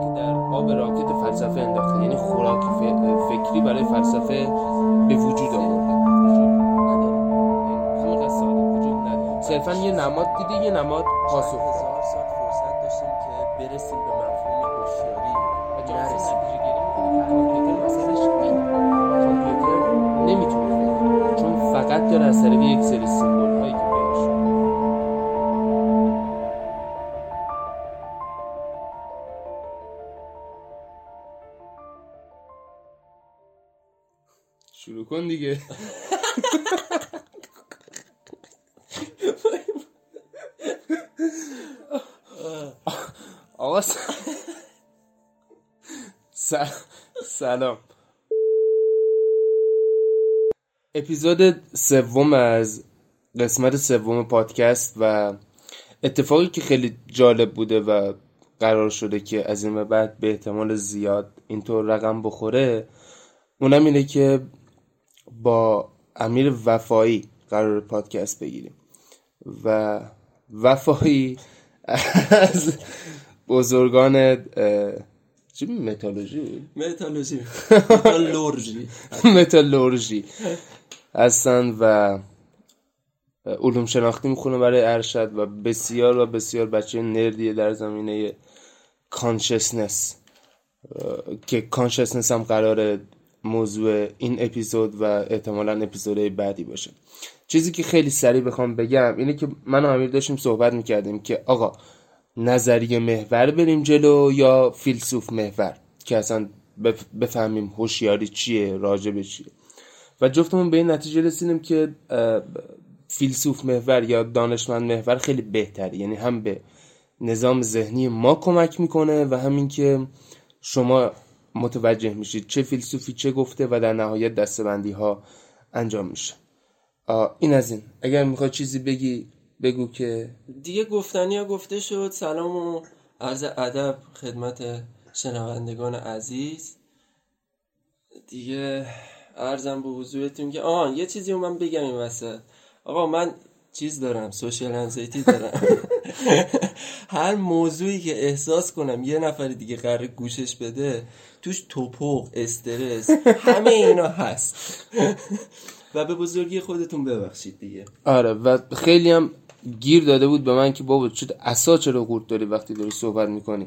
که در آب راکت فلسفه انداخته. یعنی خوراک فکری برای فلسفه به وجود آورده. همین ساده وجود نداره. صرفا یه نماد دیده یه نماد پاسخ هزار سال فرصت داشتیم که برسیم به مفهوم هوشیاری. نرسیم. کامپیوتر نمی‌تونه چون فقط داره از طریق یک سری آقا سلام. اپیزود سوم از قسمت سوم پادکست و اتفاقی که خیلی جالب بوده و قرار شده که از این به بعد به احتمال زیاد اینطور رقم بخوره اونم اینه که با امیر وفایی قرار پادکست بگیریم. و وفایی از بزرگان چی متالوژی متالوژی متالورژی. متالورژی. هستن و علوم شناختی می‌خونه برای ارشد و بسیار و بسیار بچه nerd یه در زمینه consciousness که consciousness هم قرار موضوع این اپیزود و احتمالا اپیزودهای بعدی باشه. چیزی که خیلی سریع بخوام بگم اینه که من و امیر داشتیم صحبت می‌کردیم که آقا نظریه محور بریم جلو یا فیلسوف محور؟ که اصلا بف- بفهمیم هوشیاری چیه راجب چیه. و جفتمون به این نتیجه رسیدیم که فیلسوف محور یا دانشمند محور خیلی بهتره. یعنی هم به نظام ذهنی ما کمک می‌کنه و همین که شما متوجه میشید چه فیلسوفی چه گفته و در نهایت دستبندی ها انجام میشه. این از این. اگر می‌خوای چیزی بگی بگو که دیگه گفتنی ها گفته شد. سلام و عرض ادب خدمت شنوندگان عزیز. دیگه ارزم به حضورتون که آه یه چیزی رو من بگم این وسط. آقا من چیز دارم سوشل انزایتی دارم. هر موضوعی که احساس کنم یه نفر دیگه قرار گوشش بده توش توپق استرس همه اینا هست. و به بزرگی خودتون ببخشید دیگه. آره و خیلی هم گیر داده بود به من که بابا شد اسا چرا قورت داری وقتی داری صحبت می‌کنی؟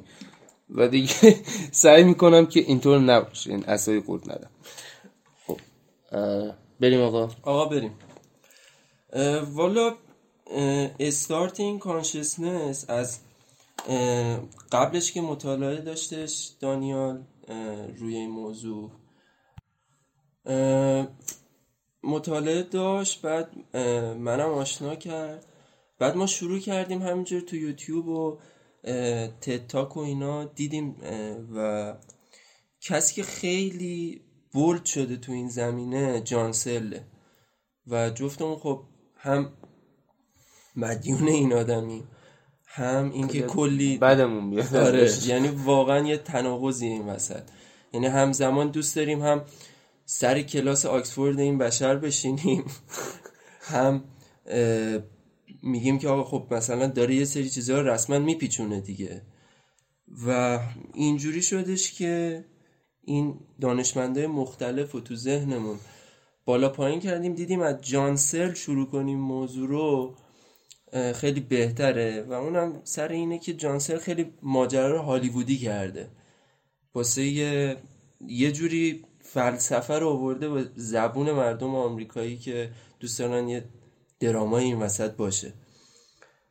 و دیگه سعی می‌کنم که اینطور نباشه این اسای قورت ندم. خب بریم آقا. آقا بریم. والا استارتینگ کانشسنس از قبلش که مطالعه داشتش دانیال روی این موضوع. مطالعه داشت بعد منم آشنا کرد. بعد ما شروع کردیم همینجور تو یوتیوب و اه، تد تاک و اینا دیدیم و کسی که خیلی بولد شده تو این زمینه جانسله و جفتمون خب هم مدیون این آدمی. هم اینکه کلی بعدمون بیاد. آره یعنی واقعا یه تناقضی این وسط. یعنی همزمان دوست داریم هم سر کلاس آکسفورد این بشر بشینیم. هم میگیم که آقا خب مثلا داره یه سری چیزها رو رسما میپیچونه دیگه. و اینجوری شدش که این دانشمنده مختلف و تو ذهنمون بالا پایین کردیم. دیدیم از جانسل شروع کنیم موضوع رو. خیلی بهتره و اونم سر اینه که جانسل خیلی ماجرا رو هالیوودی کرده. واسه یه, یه جوری فلسفه رو آورده به زبون مردم آمریکایی که دوست دارن یه درامای این وسط باشه.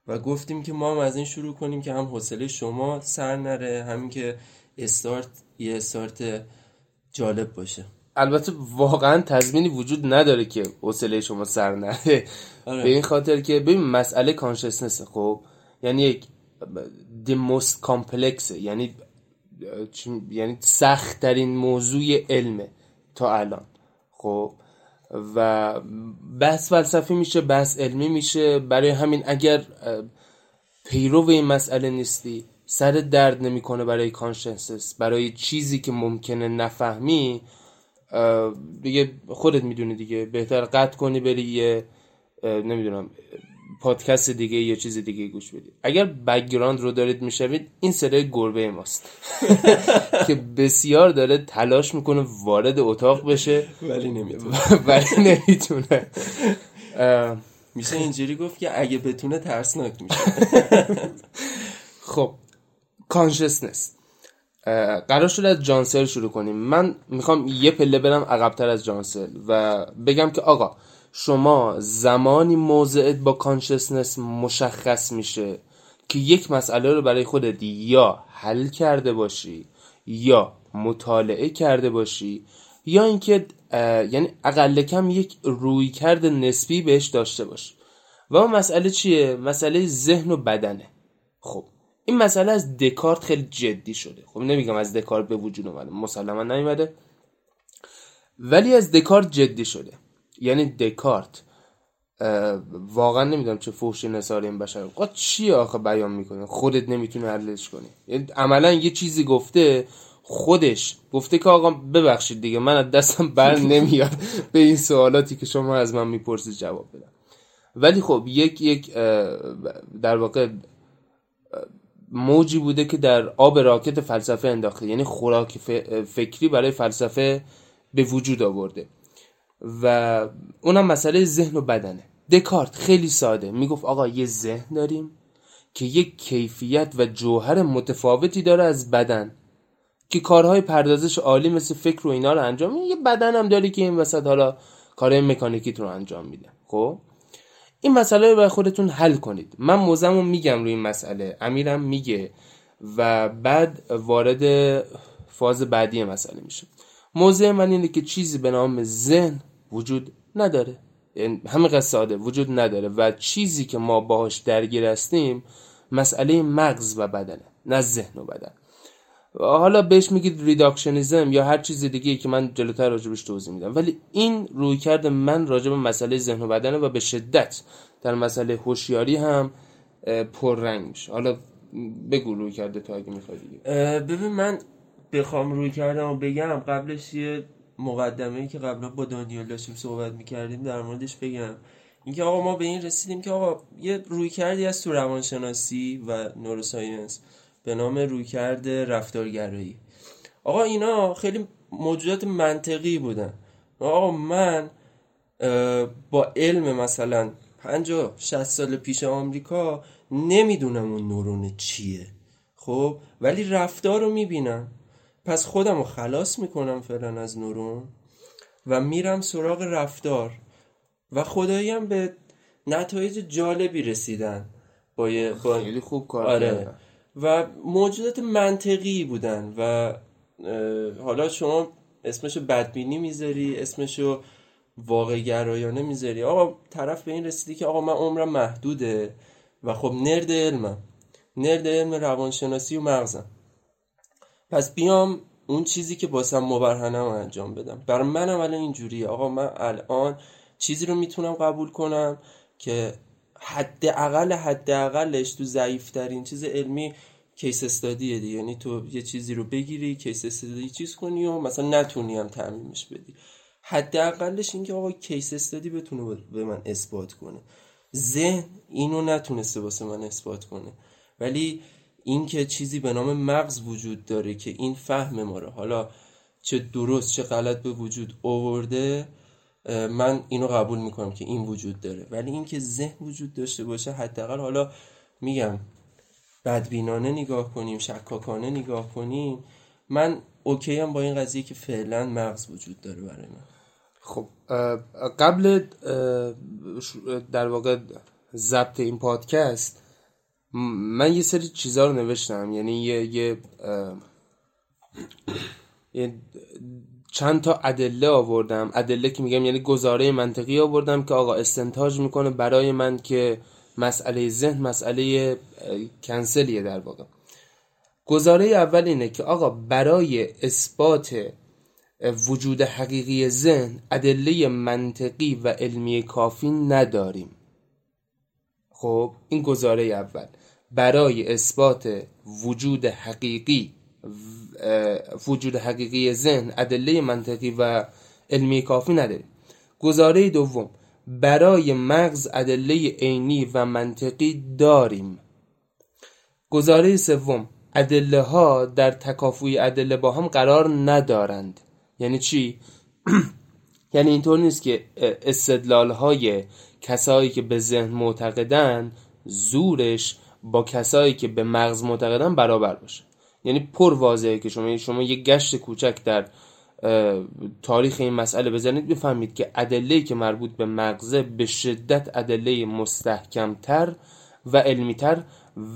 و گفتیم که ما هم از این شروع کنیم که هم حوصله شما سر نره همین که استارت یه استارت جالب باشه. البته واقعا تضمینی وجود نداره که حوصله شما سر نره. آره. به این خاطر که ببین مسئله کانشسنس خب یعنی یک the most complex یعنی یعنی سخت ترین موضوع علمه تا الان خب؟ و بحث فلسفی میشه بحث علمی میشه. برای همین اگر پیرو این مسئله نیستی سرت درد نمی‌کنه برای کانشنسس برای چیزی که ممکنه نفهمی دیگه خودت می‌دونی دیگه. بهتر قطع کنی بری یه نمی‌دونم پادکست دیگه یا چیز دیگه گوش بدید. اگر background رو دارید می‌شنوید این صدای گربه ماست. که بسیار داره تلاش می‌کنه وارد اتاق بشه. ولی نمی‌تونه. ولی نمی‌تونه. میشه اینجوری گفت که اگه بتونه ترسناک میشه. خب کانشسنس قرار شد از جانسل شروع کنیم. من می‌خوام یه پله برم عقبتر از جانسل و بگم که آقا شما زمانی موضعت با کانشسنس مشخص میشه که یک مسئله رو برای خودت یا حل کرده باشی یا مطالعه کرده باشی یا اینکه یعنی اقل کم یک روی کرده نسبی بهش داشته باش. و اون مسئله چیه؟ مسئله ذهن و بدنه. خب این مسئله از دکارت خیلی جدی شده. خب نمیگم از دکارت به وجود اومده مسلما نیومده. ولی از دکارت جدی شده. یعنی دکارت. واقعا نمی‌دونم چه فوش نثار این بشر. آقا چی آخه بیان می‌کنه؟ خودت نمی‌تونه حلش کنی. یعنی عملا یه چیزی گفته خودش گفته که آقا ببخشید دیگه من از دستم بر نمیاد. به این سوالاتی که شما از من می‌پرسید جواب بدم. ولی خب یک یک در واقع موجی بوده که در آب راکت فلسفه انداخته. یعنی خوراک فکری برای فلسفه به وجود آورده. و اونم مسئله ذهن و بدنه. دکارت خیلی ساده. می‌گفت آقا یه ذهن داریم که یک کیفیت و جوهر متفاوتی داره از بدن که کارهای پردازش عالی مثل فکر و اینا رو انجام میده. یه بدن هم داری که این وسط حالا کارهای مکانیکیت رو انجام میده. خب؟ این مسئله رو برای خودتون حل کنید. من موزم میگم روی این مسئله. امیرم میگه و بعد وارد فاز بعدی مسئله میشه. موضع من اینه که چیزی به نام ذهن وجود نداره. یعنی همین ساده وجود نداره. و چیزی که ما باهاش درگیر هستیم مسئله مغز و بدنه نه ذهن و بدن. حالا بهش میگید ریداکشنیزم یا هر چیز دیگه که من جلوتر راجبش توضیح میدم. ولی این روی کرده من راجب مسئله ذهن و بدنه و به شدت در مسئله هوشیاری هم پررنگ میشه. حالا بگو روی کرده تا اگه می‌خوای ببین من بخوام روی کردم و بگم قبلش یه مقدمه ای که قبلا با دانیال داشتیم صحبت می‌کردیم در موردش بگم. اینکه آقا ما به این رسیدیم که آقا یه روی کردی از تو روانشناسی و نوروساینس به نام رویکرد رفتارگرایی. آقا اینا خیلی موجودات منطقی بودن. آقا من با علم مثلا 50 60 سال پیش آمریکا نمی‌دونم اون نورون چیه. خب؟ ولی رفتار رو می‌بینم. پس خودم رو خلاص می‌کنم فعلا از نورون و میرم سراغ رفتار. و خداییم به نتایج جالبی رسیدن با, با... خیلی خوب کار آره. و موجودات منطقی بودن و حالا شما اسمشو بدبینی می‌ذاری اسمشو واقع گرایانه می‌ذاری. آقا طرف به این رسیدی که آقا من عمرم محدوده و خب نرد علمم. nerd علم روانشناسی و مغزم. پس بیام اون چیزی که واسم مبرهنه انجام بدم. برای منم الان اینجوریه. آقا من الان چیزی رو می‌تونم قبول کنم که حد اقل حد اقلش تو ضعیفترین چیز علمی case study ه دیگه. یعنی تو یه چیزی رو بگیری case study چیز کنی و مثلا نتونی هم تعمیمش بدی. حد اقلش این که آقا case study بتونه به من اثبات کنه. ذهن اینو نتونسته واسه من اثبات کنه. ولی این که چیزی به نام مغز وجود داره که این فهم ما رو حالا چه درست چه غلط به وجود آورده من اینو قبول می‌کنم که این وجود داره. ولی اینکه ذهن وجود داشته باشه حداقل حالا میگم بدبینانه نگاه کنیم شکاکانه نگاه کنیم من اوکی هم با این قضیه که فعلا مغز وجود داره برای من. خب قبل در واقع ضبط این پادکست من یه سری چیزا رو نوشتم. یعنی یه, یه چند تا ادله آوردم. ادله که میگم یعنی گزاره منطقی آوردم که آقا استنتاج می‌کنه برای من که مسئله ذهن مسئله کنسلیه در واقع. گزاره اول اینه که آقا برای اثبات وجود حقیقی ذهن ادله منطقی و علمی کافی نداریم. خب این گزاره اول. برای اثبات وجود حقیقی وجود حقیقی ذهن ادله منطقی و علمی کافی نداریم. گزاره دوم برای مغز ادله عینی و منطقی داریم. گزاره سوم ادله ها در تکافوی ادله با هم قرار ندارند. یعنی چی؟ یعنی اینطور نیست که استدلال های کسایی که به ذهن معتقدن زورش با کسایی که به مغز معتقدن برابر باشه. یعنی پر واضحه که شما شما یک گشت کوچک در تاریخ این مسئله بزنید بفهمید که ادله که مربوط به مغزه به شدت ادله مستحکمتر و علمیتر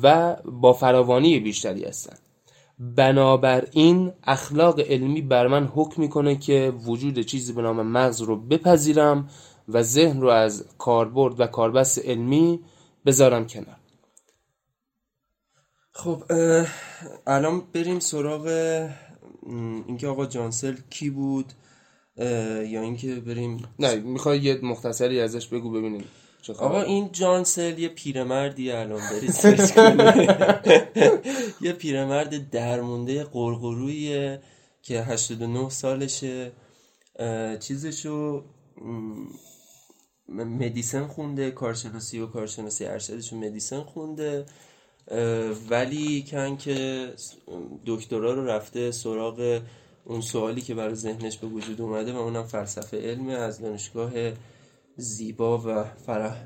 و با فراوانی بیشتری هستند بنابراین اخلاق علمی بر من حکم می‌کنه که وجود چیزی به نام مغز رو بپذیرم و ذهن رو از کاربرد و کاربست علمی بذارم کنار. خب الان بریم سراغ اینکه آقا جانسل کی بود یا اینکه بریم نه می‌خوای یه مختصری ازش بگو ببینیم آقا این جانسل یه پیرمردی الان بری سرچ یه پیرمرد درمونده قرقرویه که 89 سالشه. چیزشو مدیسن خونده کارشناسی و کارشناسی ارشدشو مدیسن خونده. ولی کن که دکترا رو رفته سراغ اون سوالی که برای ذهنش به وجود اومده و اونم فلسفه علم از دانشگاه زیبا و فرح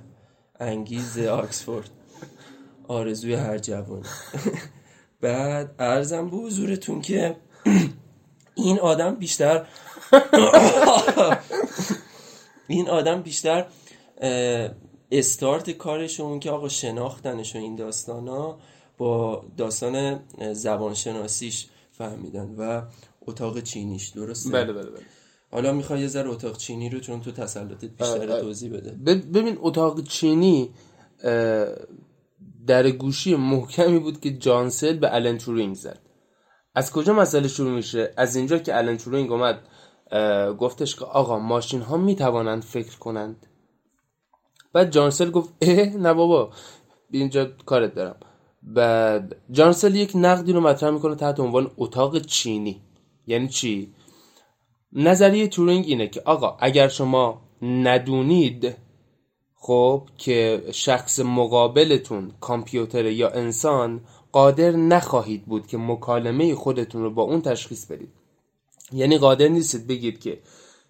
انگیز آکسفورد. آرزوی هر جوان. بعد ارزم به حضورتون که این آدم بیشتر این آدم بیشتر استارت کارش اون که آقا شناختنش و این داستان ها با داستان زبانشناسیش فهمیدن و اتاق چینیش درسته؟ بله بله بله. حالا می‌خوای یه ذره اتاق چینی رو چون تو تسلطت بیشتر توضیح بده. ببین اتاق چینی در گوشی محکمی بود که جان سرل به الن تورینگ زد. از کجا مسئله شروع میشه؟ از اینجا که الن تورینگ اومد گفتش که آقا ماشین ها می‌توانند فکر کنند. بعد جان سرل گفت اه نه بابا اینجا کارت دارم. بعد جان سرل یک نقدی رو مطرح می‌کنه تحت عنوان اتاق چینی. یعنی چی؟ نظریه تورینگ اینه که آقا اگر شما ندونید خب که شخص مقابلتون کامپیوتر یا انسان قادر نخواهید بود که مکالمه خودتون رو با اون تشخیص بدید. یعنی قادر نیستید بگید که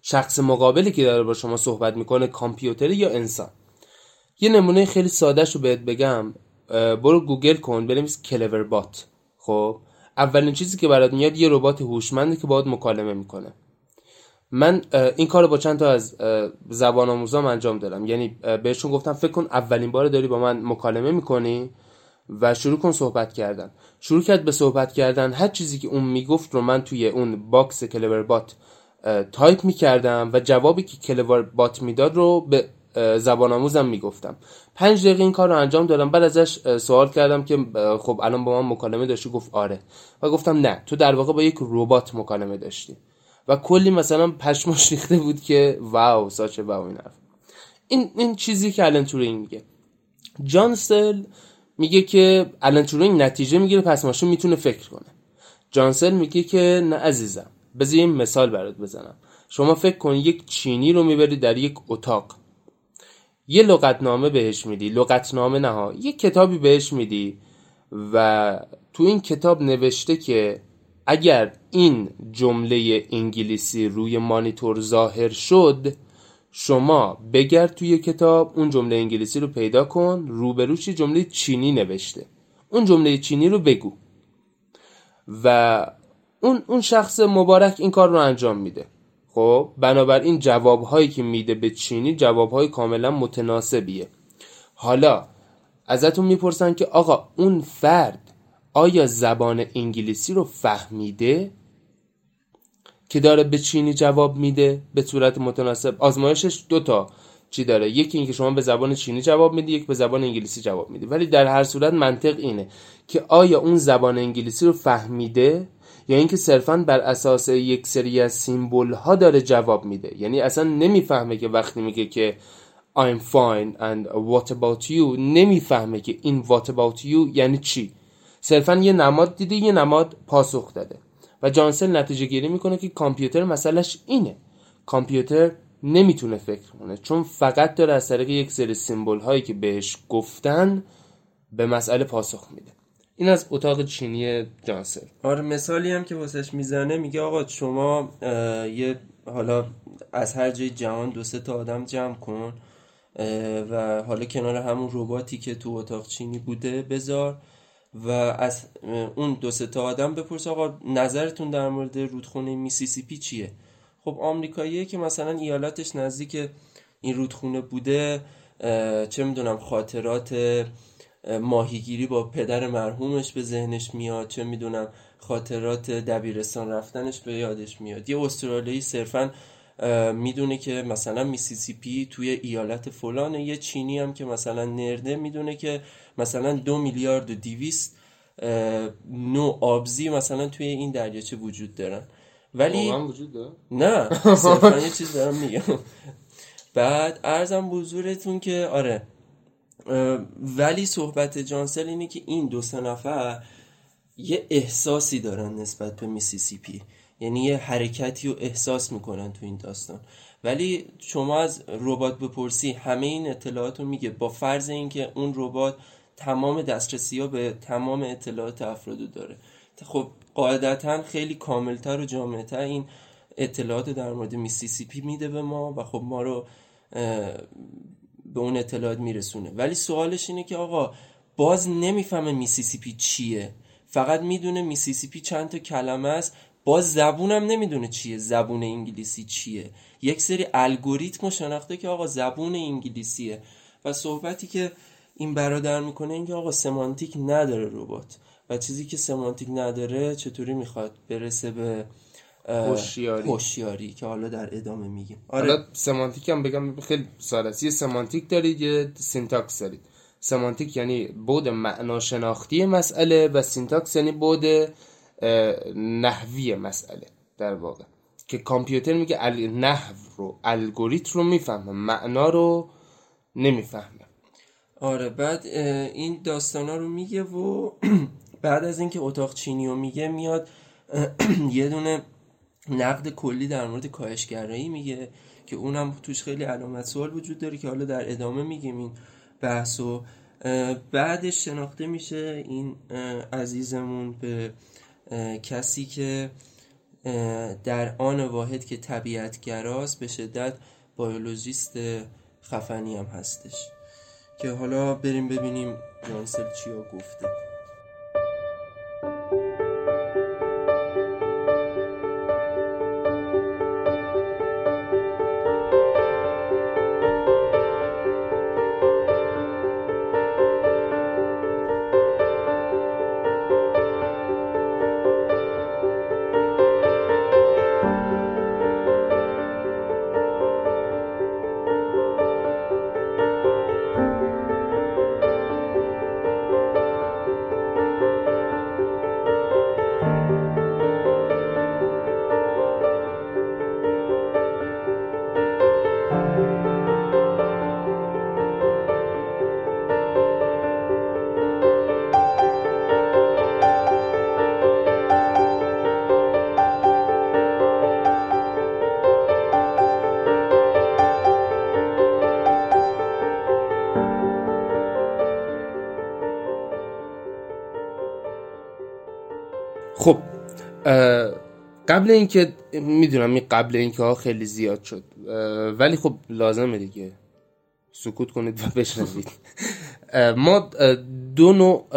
شخص مقابلی که داره با شما صحبت می‌کنه کامپیوتر یا انسان. یه نمونه خیلی ساده رو بهت بگم. برو گوگل کن بنویس Cleverbot. خب؟ اولین چیزی که برات میاد یه ربات هوشمنده که باهات مکالمه می‌کنه. من این کار رو با چند تا از زبان آموزام انجام دادم. یعنی بهشون گفتم فکر کن اولین بار داری با من مکالمه می‌کنی و شروع کن صحبت کردن. شروع کرد به صحبت کردن. هر چیزی که اون می‌گفت رو من توی اون box Cleverbot تایپ می‌کردم و جوابی که Cleverbot می‌داد رو به زبان آموزم می‌گفتم. پنج دقیقه این کار رو انجام دادم. بعد ازش سوال کردم که خب الان با من مکالمه داشتی؟ گفت آره. و گفتم نه. تو در واقع با یک ربات مکالمه داشتی. و کلی مثلا پشماش ریخته بود که wow such a wow این حرف. این این چیزی که الان تورینگ میگه. جان سرل میگه که الان تورینگ نتیجه می‌گیره پس ماشین می‌تونه فکر کنه. جان سرل میگه که نه عزیزم. بذار مثال برات بزنم. شما فکر کن یک چینی رو می‌بری در یک اتاق. یه لغتنامه بهش میدی لغتنامه نه یه کتابی بهش میدی و تو این کتاب نوشته که اگر این جمله انگلیسی روی مانیتور ظاهر شد شما بگرد توی کتاب اون جمله انگلیسی رو پیدا کن روبروش جمله چینی نوشته. اون جمله چینی رو بگو. و اون اون شخص مبارک این کار رو انجام میده. خب بنابراین جوابهایی که میده به چینی جوابهای کاملا متناسبیه. حالا ازتون می‌پرسن که آقا اون فرد آیا زبان انگلیسی رو فهمیده که داره به چینی جواب میده به صورت متناسب؟ آزمایشش دوتا چی داره؟ یکی اینکه شما به زبان چینی جواب میدی یک به زبان انگلیسی جواب میدی. ولی در هر صورت منطق اینه که آیا اون زبان انگلیسی رو فهمیده؟ یا اینکه صرفا بر اساس یک سری از سیمبل ها داره جواب میده. یعنی اصلا نمی‌فهمه که وقتی میگه که I'm fine and what about you نمی‌فهمه که این what about you یعنی چی. صرفا یه نماد دیده یه نماد پاسخ داده. و جانسل نتیجه گیری می‌کنه که کامپیوتر مسئلهش اینه. کامپیوتر نمی‌تونه فکر کنه. چون فقط داره از طریق یک سری سیمبل هایی که بهش گفتن به مسئله پاسخ میده. این از اتاق چینی جانسل آره مثالی هم که واسش می‌زنه میگه آقا شما یه حالا از هر جای جهان دو سه تا آدم جمع کن و حالا کنار همون رباتی که تو اتاق چینی بوده بذار و از اون دو سه تا آدم بپرس آقا نظرتون در مورد رودخونه میسیسیپی چیه؟ خب آمریکاییه که مثلا ایالتش نزدیک این رودخونه بوده چه می‌دونم خاطرات ماهیگیری با پدر مرحومش به ذهنش میاد چه می‌دونم خاطرات دبیرستان رفتنش به یادش میاد. یه استرالیایی صرفا می‌دونه که مثلا میسیسیپی توی ایالت فلانه یه چینی هم که مثلا نرده می‌دونه که مثلا دو میلیارد و دیویست نو آبزی مثلا توی این دریاچه وجود دارن. ولی وجود داره؟ نه صرفا یه چیز دارم میگم. بعد ارزم بزرگتون که آره ولی صحبت جانسل اینه که این دو سه نفر یه احساسی دارن نسبت به میسیسیپی. یعنی یه حرکتی رو احساس می‌کنن تو این داستان. ولی شما از ربات بپرسی همه این اطلاعات رو میگه. با فرض اینکه اون ربات تمام دسترسی ها به تمام اطلاعات افرادو داره. خب قاعدتا خیلی کاملتر و جامعتر این اطلاعات در مورد میسیسیپی میده به ما و خب ما رو به اون اطلاعات میرسونه. ولی سوالش اینه که آقا باز نمی‌فهمه میسیسیپی چیه. فقط می‌دونه میسیسیپی چند تا کلمه است. باز زبونم نمی‌دونه چیه زبون انگلیسی چیه. یک سری الگوریتم شناخته که آقا زبون انگلیسیه. و صحبتی که این برادر می‌کنه اینکه آقا semantic نداره ربات. و چیزی که semantic نداره چطوری می‌خواد برسه به هوشیاری. هوشیاری که حالا در ادامه میگیم. آره. حالا semantic هم بگم خیلی ساده است یه semantic دارید یه syntax دارید. سمانتیک یعنی بود معناشناختی مسئله و syntax یعنی بعد نحوی مسئله در واقع. که کامپیوتر میگه نحو رو الگوریتم رو می‌فهمه معنا رو نمی‌فهمه. آره بعد این داستانا رو میگه و بعد از اینکه اتاق چینی رو میگه میاد یه دونه نقد کلی در مورد کاهشگرایی میگه که اونم توش خیلی علامت سوال وجود داره که حالا در ادامه میگیم این بحث و بعدش شناخته میشه این عزیزمون به کسی که در آن واحد که طبیعتگراست به شدت بیولوژیست خفنی هم هستش. که حالا بریم ببینیم جانسل چیا گفته. قبل اینکه می‌دونم این قبل اینکه ها خیلی زیاد شد. ولی خب لازمه دیگه. سکوت کنید و بشنوید. ما دو نوع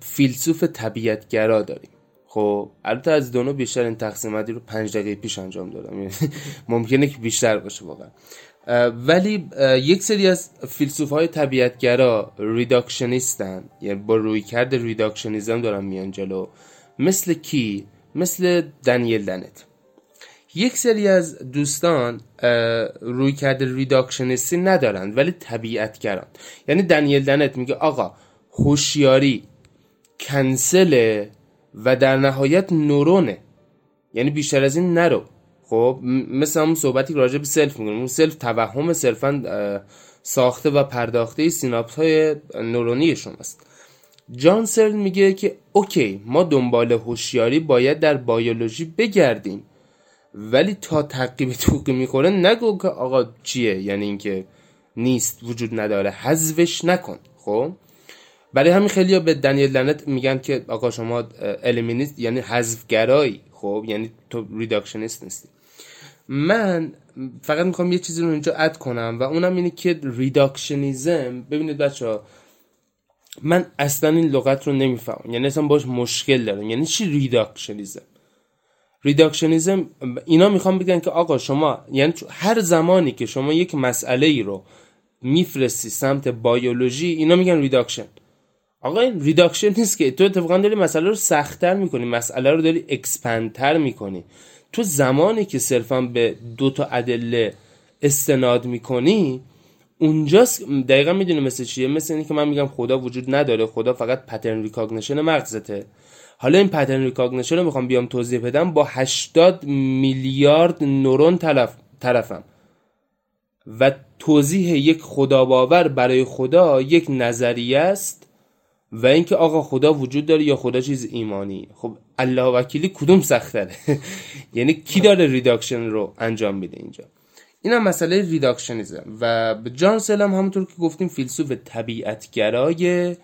فیلسوف طبیعتگرا داریم. خب البته از دو نوع بیشتر این تقسیماتی رو پنج دقیقه پیش انجام دادم. یعنی ممکنه که بیشتر باشه واقعا. ولی یک سری از فیلسوف های طبیعتگرا reductionist ن یعنی با رویکرد reductionism دارن میان جلو. مثل کی؟ مثل دنیل دنت. یک سری از دوستان رویکرد reductionist ی ندارند ولی طبیعتگران. یعنی دنیل دنت میگه آقا هوشیاری کنسله و در نهایت نورونه. یعنی بیشتر از این نرو. خب مثل همون صحبتی راجع به self می‌گفتیم اون self توهم صرفا ساخته و پرداخته سیناپس های نورونی شماست. جان سرل میگه که OK ما دنبال هوشیاری باید در بیولوژی بگردیم. ولی تا تقی به توقی می‌خوره نگو که آقا چیه؟ یعنی اینکه نیست وجود نداره حذفش نکن. خب؟ برای همین خیلی به دنیل دنت میگن که آقا شما eliminist یعنی حذفگرایی. خب؟ یعنی تو reductionist نیستی. من فقط می‌خوام یه چیزی رو اینجا add کنم و اونم اینه که reductionism ببینید بچه ها من اصلا این لغت رو نمی‌فهمم. یعنی اصلا باش مشکل دارم. یعنی چی reductionism reductionism اینا می‌خوام بگن که آقا شما یعنی هر زمانی که شما یک مسئله ای رو میفرستی سمت بیولوژی اینا میگن reduction آقا این reduction نیست که. تو اتفاقا داری مسئله رو سختتر می‌کنی مسئله رو داری expand تر می‌کنی. تو زمانی که صرفا به دو تا ادله استناد می‌کنی اونجاست دقیقا می‌دونی مثل چیه. مثل اینه که من میگم خدا وجود نداره خدا فقط pattern recognition مغزته. حالا این pattern recognition رو می‌خوام بیام توضیح بدم با 80 میلیارد نورون طرف طرفم. و توضیح یک خدا باور برای خدا یک نظریه است و اینکه آقا خدا وجود داره یا خدا چیز ایمانی. خب الله وکیلی کدوم سختره؟ یعنی کی داره reduction رو انجام میده اینجا؟ این هم مسئله reductionism و به جان سرل هم همونطور که گفتیم فیلسوف طبیعتگرای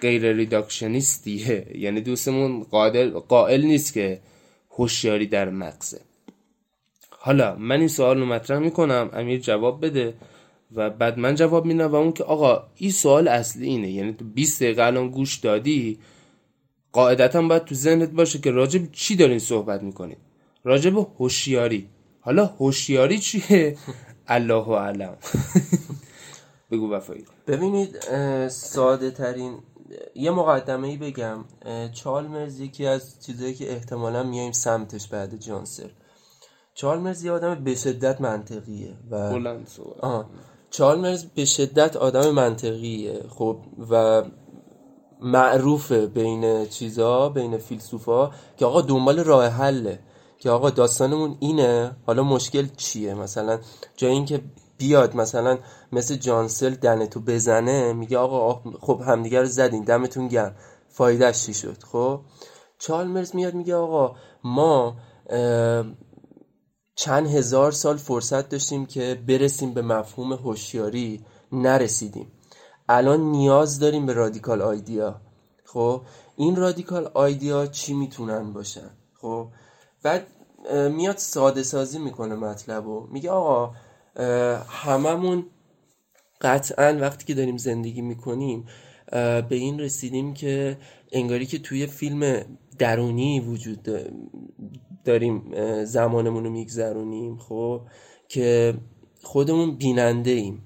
غیر reductionist یه یعنی دوستمون قادر قائل نیست که هوشیاری در مغزه. حالا من این سوال رو مطرح می‌کنم امیر جواب بده و بعد من جواب میدم و اون که آقا این سوال اصلی اینه. یعنی تو 20 دقیقه الان گوش دادی قاعدتا باید تو ذهنت باشه که راجب چی دارین صحبت می‌کنید؟ راجب هوشیاری. حالا هوشیاری چیه؟ الله علم بگو وفایی. ببینید ساده ترین یه مقدمه ای بگم چالمرز یکی از چیزایی که احتمالا میایم سمتش بعد جانسر. چالمرز یه آدم به شدت منطقیه و بلند چالمرز به شدت آدم منطقیه خب و معروفه بین چیزا بین فیلسوفا که آقا دنبال راه حله. که آقا داستانمون اینه حالا مشکل چیه؟ مثلا جای اینکه بیاد مثلا مثل جانسل دنتو بزنه میگه آقا خب همدیگه رو زدین دمتون گرم. فایدهش چی شد؟ خب چالمرز میاد میگه آقا ما چند هزار سال فرصت داشتیم که برسیم به مفهوم هوشیاری نرسیدیم. الان نیاز داریم به رادیکال آیدیا. خب این رادیکال آیدیا چی می‌تونن باشن؟ خب بعد میاد ساده سازی می‌کنه مطلب و میگه آقا هممون قطعا وقتی که داریم زندگی می‌کنیم به این رسیدیم که انگاری که توی فیلم درونی وجود داریم زمانمون رو میگذرونیم خب که خودمون بیننده ایم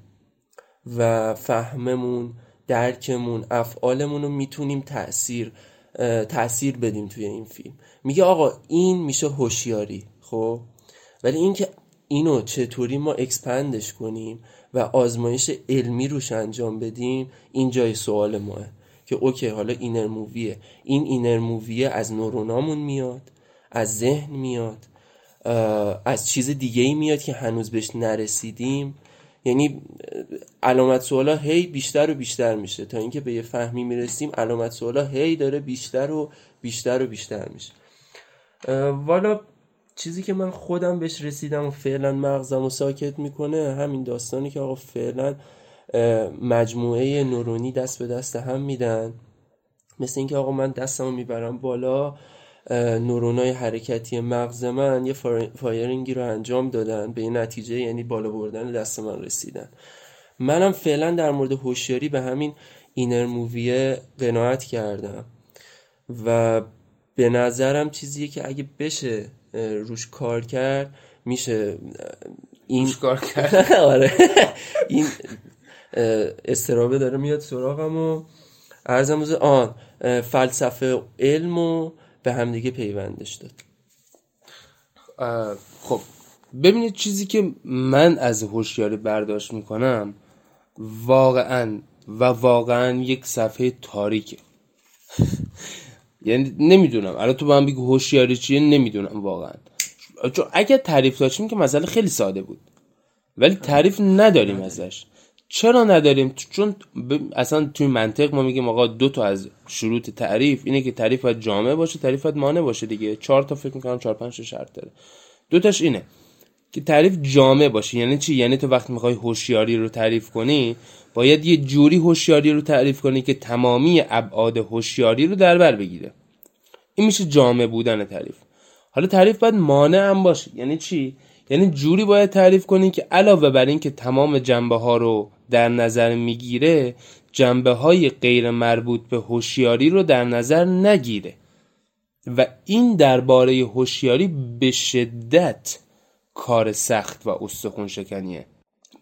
و فهممون درکمون افعالمون رو می‌تونیم تاثیر تاثیر بدیم توی این فیلم. میگه آقا این میشه هوشیاری خب؟ ولی اینکه اینو چطوری ما expand ش کنیم و آزمایش علمی روش انجام بدیم این جای سوال ماست. که اوکی حالا inner movie یه. این inner movie یه از نورونامون میاد از ذهن میاد از چیز دیگه ای میاد که هنوز بهش نرسیدیم. یعنی علامت سوالا هی بیشتر و بیشتر میشه. تا اینکه به یه فهمی می‌رسیم علامت سوالا هی داره بیشتر و بیشتر و بیشتر میشه. والا چیزی که من خودم بهش رسیدم و فعلا مغزم و ساکت می‌کنه همین داستانی که آقا فعلا مجموعه نورونی دست به دست هم میدن. مثل اینکه آقا من دستم رو می‌برم بالا نورونای حرکتی مغز من یه firing ی رو انجام دادن. به این نتیجه یعنی بالا بردن دست من رسیدن. منم فعلا در مورد هوشیاری به همین inner movie یه قناعت کردم. و به نظرم چیزیه که اگه بشه روش کار کرد میشه این روش کار کرد. آره. این استرابه داره میاد سراغم و ارزم آن فلسفه علم و به همدیگه پیوندش داد. خب ببینید چیزی که من از هوشیاری برداشت می‌کنم واقعا و واقعا یک صفحه تاریکه. یعنی نمی‌دونم. الان تو هم بگو هوشیاری چیه؟ نمی‌دونم واقعا. چون اگر تعریف داشتیم که مسئله خیلی ساده بود. ولی تعریف نداریم ازش. چرا نداریم؟ چون اصلا توی منطق ما میگیم آقا دو تا از شروط تعریف اینه که تعریف باید جامع باشه تعریف باید مانع باشه دیگه. چهار تا فکر می‌کنم چهار پنج شرط داره. دوتاش اینه که تعریف جامع باشه. یعنی چی؟ یعنی تو وقتی می‌خوای هوشیاری رو تعریف کنی باید یه جوری هوشیاری رو تعریف کنی که تمامی ابعاد هوشیاری رو در بر بگیره. این میشه جامع بودن تعریف. حالا تعریف باید مانع هم باشه. یعنی چی؟ یعنی جوری باید تعریف کنی که علاوه بر این که تمام جنبه ها رو در نظر می‌گیره جنبه های غیر مربوط به هوشیاری رو در نظر نگیره. و این درباره هوشیاری به شدت کار سخت و استخون شکنیه.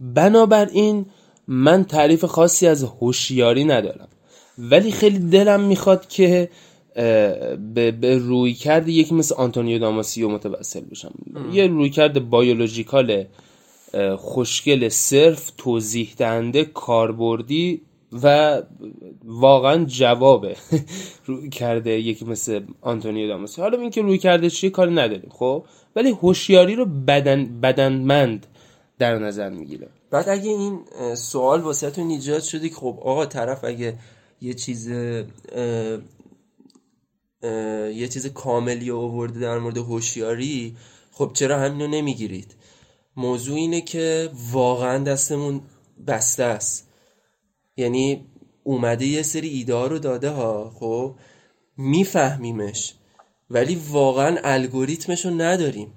بنابراین من تعریف خاصی از هوشیاری ندارم. ولی خیلی دلم می‌خواد که به, به رویکرد یکی مثل آنتونیو داماسیو متوسل بشم. یه رویکرد biological خوشگل صرف توضیح دهنده کاربردی و واقعا جوابه رویکرد یکی مثل آنتونیو داماسیو حالا این که رویکرده چیه کاری نداریم خب؟ ولی هوشیاری رو بدن بدنمند در نظر می‌گیره. بعد اگه این سوال واسهتون ایجاد شده که خب آقا طرف اگه یه چیز یه چیز کاملی آورده در مورد هوشیاری خب چرا همینو نمی‌گیرید؟ موضوع اینه که واقعا دستمون بسته است. یعنی اومده یه سری ایده رو داده ها خب؟ میفهمیمش ولی واقعا الگوریتمش رو نداریم.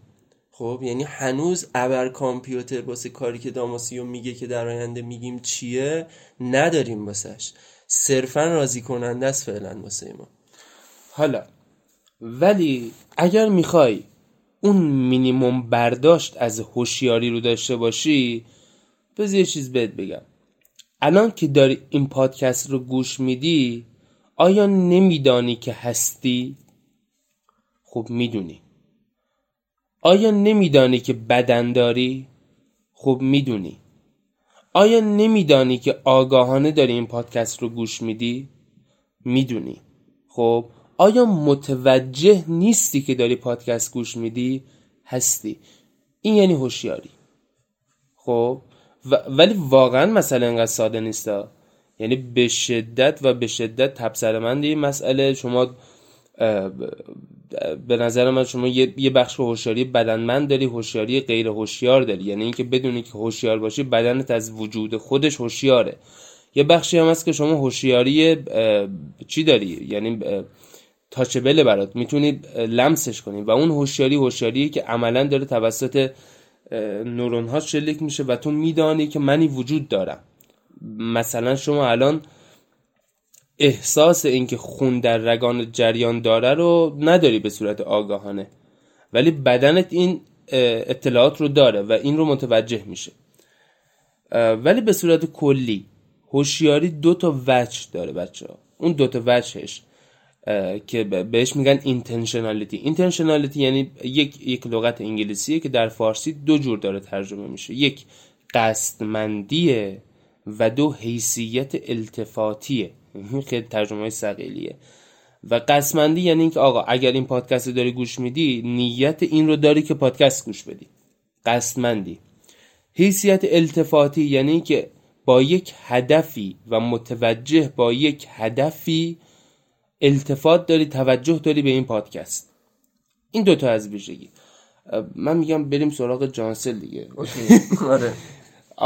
خب؟ یعنی هنوز ابر کامپیوتر واسه کاری که داماسیو میگه که در آینده میگیم چیه نداریم واسش. صرفا راضی کننده است فعلا واسه ما. حالا ولی اگر می‌خوای اون مینیموم برداشت از هوشیاری رو داشته باشی بذار یه چیز بهت بگم الان که داری این پادکست رو گوش میدی آیا نمیدانی که هستی؟ خب می‌دونی آیا نمیدانی که بدن داری؟ خب می‌دونی آیا نمیدانی که آگاهانه داری این پادکست رو گوش میدی؟ می‌دونی خب آیا متوجه نیستی که داری پادکست گوش میدی؟ هستی. این یعنی هوشیاری. خب؟ ولی واقعا مسئله انقدر ساده نیستا. یعنی به شدت و به شدت تبصرمند این مسئله. شما به نظر من شما یه بخش هوشیاری بدنمند داری هوشیاری غیر هوشیار داری. یعنی اینکه بدونی که هوشیار باشی بدنت از وجود خودش هوشیاره. یه بخشی هم هست که شما هوشیاری چی داری؟ یعنی تاچبل برات می‌تونی لمسش کنی و اون هوشیاری هوشیاری که عملا داره توسط نورون ها شلیک میشه و تو میدانی که منی وجود دارم. مثلا شما الان احساس اینکه خون در رگان جریان داره رو نداری به صورت آگاهانه ولی بدنت این اطلاعات رو داره و این رو متوجه میشه. ولی به صورت کلی هوشیاری دو تا وجه داره بچه ها اون دو تا وجهش که بهش میگن intentionality intentionality یعنی یک یک لغت انگلیسیه که در فارسی دو جور داره ترجمه میشه. یک قصدمندیه و دو حیثیت التفاتیه. خیلی ترجمه های و قصدمندی یعنی اینکه آقا اگر این پادکست رو داری گوش میدی نیت این رو داری که پادکست گوش بدی. قصدمندی. حیثیت التفاتی یعنی که با یک هدفی و متوجه با یک هدفی التفات داری توجه داری به این پادکست. این دوتا از ویژگی. من میگم بریم سراغ جانسل دیگه. آره.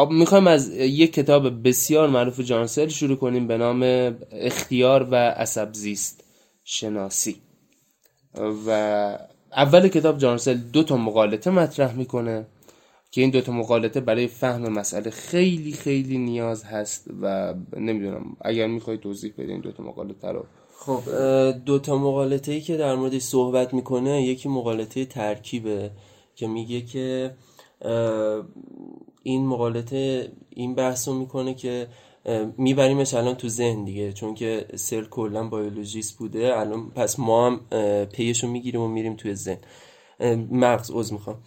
می‌خوایم از یک کتاب بسیار معروف جانسل شروع کنیم به نام اختیار و عصب زیست شناسی. و اول کتاب جانسل دو تا مقالطه مطرح می‌کنه که این دوتا مقالطه برای فهم مسئله خیلی خیلی نیاز هست و نمی‌دونم اگر می‌خوای توضیح بده این دوتا مقالطه رو خب دو تا مقالطه ای که در موردش صحبت می‌کنه یکی مقالطه ترکیبه که میگه که این مقالطه این بحث رو می‌کنه که میبریمش الان تو ذهن دیگه چون که سل کلا بیولوژیست بوده الان پس ما هم پیش رو می‌گیریم و میریم توی ذهن. مغز عوض می‌خوام.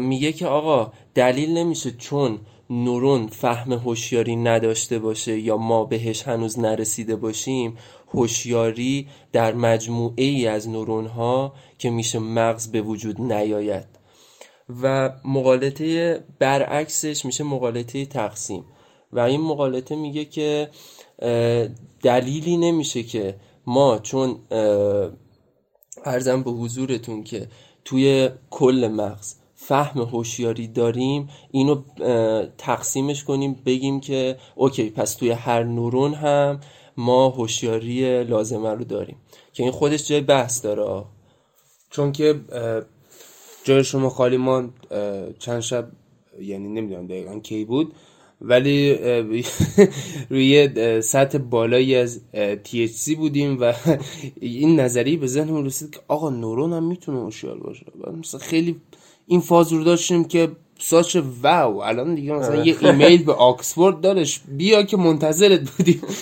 میگه که آقا دلیل نمیشه چون نورون فهم هوشیاری نداشته باشه یا ما بهش هنوز نرسیده باشیم هوشیاری در مجموعه ای از نورون ها که میشه مغز به وجود نیاید. و مقالطه برعکسش میشه مقالطه تقسیم. و این مقالطه میگه که دلیلی نمیشه که ما چون ارزم به حضورتون که توی کل مغز فهم هوشیاری داریم اینو تقسیمش کنیم بگیم که اوکی پس توی هر نورون هم ما هوشیاری لازمه رو داریم. که این خودش جای بحث داره. چون که جای شما خالی ما چند شب یعنی نمی‌دونم دقیقا کی بود ولی روی سطح بالایی از THC بودیم و این نظری به ذهنمون رسید که آقا نورون هم می‌تونه هوشیار باشه. مثلا خیلی این فاز رو داشتیم که such wow. الان دیگه مثلا یه ایمیل به آکسفورد دارش بیا که منتظرت بودیم.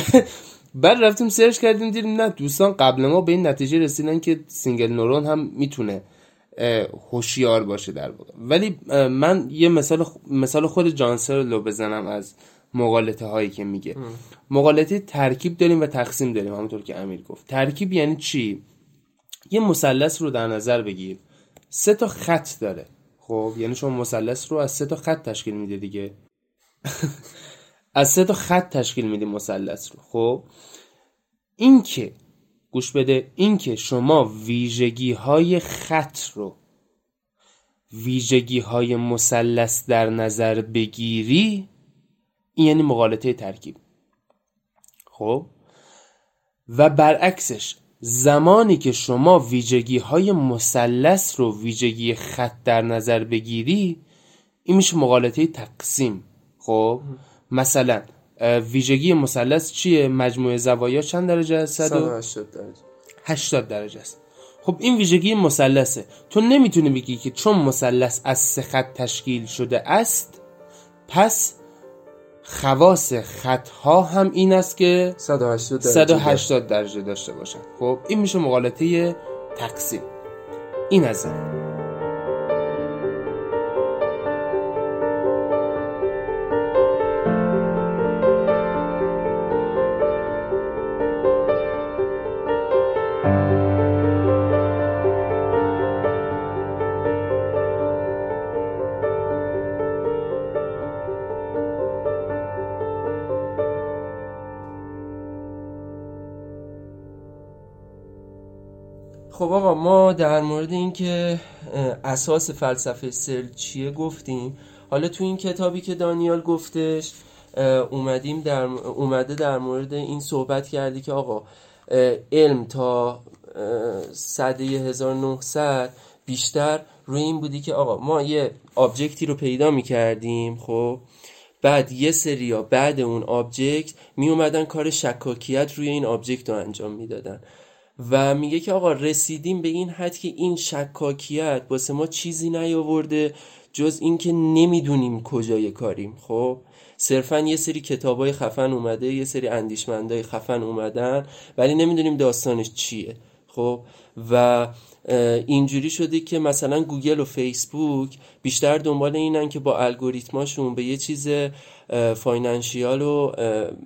بعد رفتیم سرچ کردیم دیدیم نه دوستان قبل ما به این نتیجه رسیدن که single neuron هم می‌تونه هوشیار باشه در واقع. ولی من یه مثال مثال خود جانسر رو بزنم از مقالطه هایی که میگه. مقالطه ترکیب داریم و تقسیم داریم همونطور که امیر گفت. ترکیب یعنی چی؟ یه مثلث رو در نظر بگیر. سه تا خط داره. خب یعنی شما مثلث رو از سه تا خط تشکیل میده دیگه. از سه تا خط تشکیل میده مثلث رو. خب؟ این که گوش بده این که شما ویژگی های خط رو ویژگی های مثلث در نظر بگیری این یعنی مقالطه ترکیب. خب؟ و برعکسش زمانی که شما ویژگی های مثلث رو ویژگی خط در نظر بگیری این میشه مقالطه تقسیم. خب؟ مثلا ویژگی مثلث چیه؟ مجموع زوایا چند درجه است؟ 180 درجه. 80 درجه است. خب این ویژگی مثلثه. تو نمی‌تونی بگی که چون مثلث از سه خط تشکیل شده است پس خواص خط ها هم این است که 180 درجه, 180 درجه داشته باشن. خب این میشه مقالطه تقسیم. این از در مورد اینکه اساس فلسفه سرل چیه گفتیم. حالا تو این کتابی که دانیال گفتش اومدیم در اومده در مورد این صحبت کردی که آقا علم تا صده 1900 بیشتر روی این بودی که آقا ما یه object ی رو پیدا می کردیم خب؟ بعد یه سریا بعد اون object می اومدن کار شکاکیت روی این object رو انجام می‌دادن. و میگه که آقا رسیدیم به این حد که این شکاکیت واسه ما چیزی نیاورده جز اینکه نمی‌دونیم کجای کاریم خب؟ صرفا یه سری کتابای خفن اومده یه سری اندیشمندای خفن اومدن ولی نمی‌دونیم داستانش چیه خب؟ و اینجوری شده که مثلا گوگل و فیسبوک بیشتر دنبال اینن که با الگوریتماشون به یه چیز financial و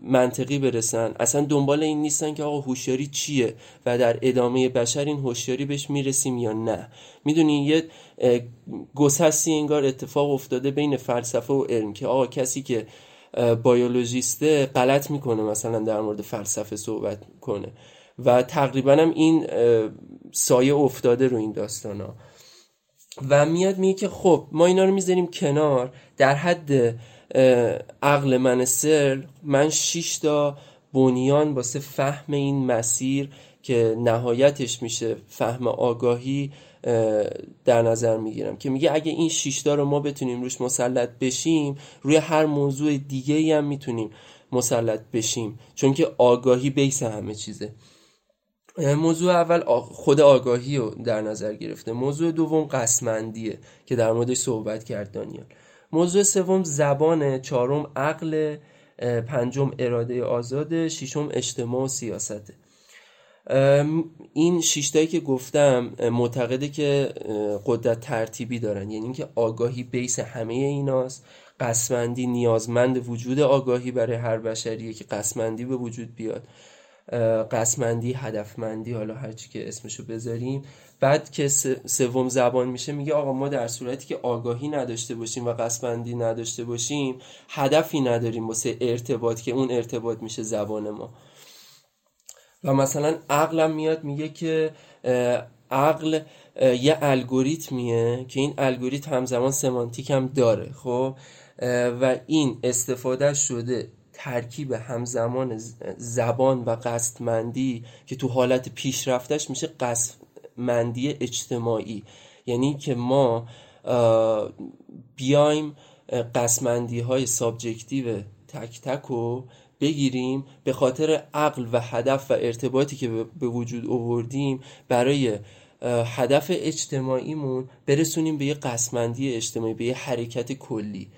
منطقی برسن. اصلا دنبال این نیستن که آقا هوشیاری چیه و در ادامه بشر این هوشیاری بهش می‌رسیم یا نه. می‌دونی یه گسستی انگار اتفاق افتاده بین فلسفه و علم که آقا کسی که بایولوژیسته غلط می‌کنه مثلا در مورد فلسفه صحبت کنه. و تقریبا هم این سایه افتاده رو این داستان ها و میاد میگه که خب ما اینا رو می‌ذاریم کنار در حد عقل من سر من شش تا بنیان واسه فهم این مسیر که نهایتش میشه فهم آگاهی در نظر می‌گیرم. که میگه اگه این شیشتا رو ما بتونیم روش مسلط بشیم روی هر موضوع دیگه هم می‌تونیم مسلط بشیم. چون که آگاهی بیس همه چیزه. موضوع اول خود آگاهی رو در نظر گرفته. موضوع دوم قسمندیه که در موردش صحبت کرد دانیال. موضوع سوم زبان چهارم عقل پنجم اراده آزاد ششم اجتماع و سیاسته. این شیشتایی که گفتم معتقده که قدرت ترتیبی دارن. یعنی اینکه آگاهی بیس همه ایناست. قسمندی نیازمند وجود آگاهی برای هر بشریه که قسمندی به وجود بیاد. قسمندی هدفمندی حالا هرچی که اسمشو بذاریم. بعد که سوم زبان میشه میگه آقا ما در صورتی که آگاهی نداشته باشیم و قسمندی نداشته باشیم هدفی نداریم واسه ارتباط که اون ارتباط میشه زبان ما. و مثلا عقلم میاد میگه که عقل یه الگوریتمیه که این الگوریتم همزمان سمانتیک هم داره خب؟ و این استفاده شده ترکیب همزمان زبان و قصدمندی که تو حالت پیشرفتش میشه قصدمندی اجتماعی. یعنی که ما بیایم قصدمندی های subjective تک تک رو بگیریم به خاطر عقل و هدف و ارتباطی که به وجود آوردیم برای هدف اجتماعیمون برسونیم به یه قسمندی اجتماعی به یه حرکت کلی.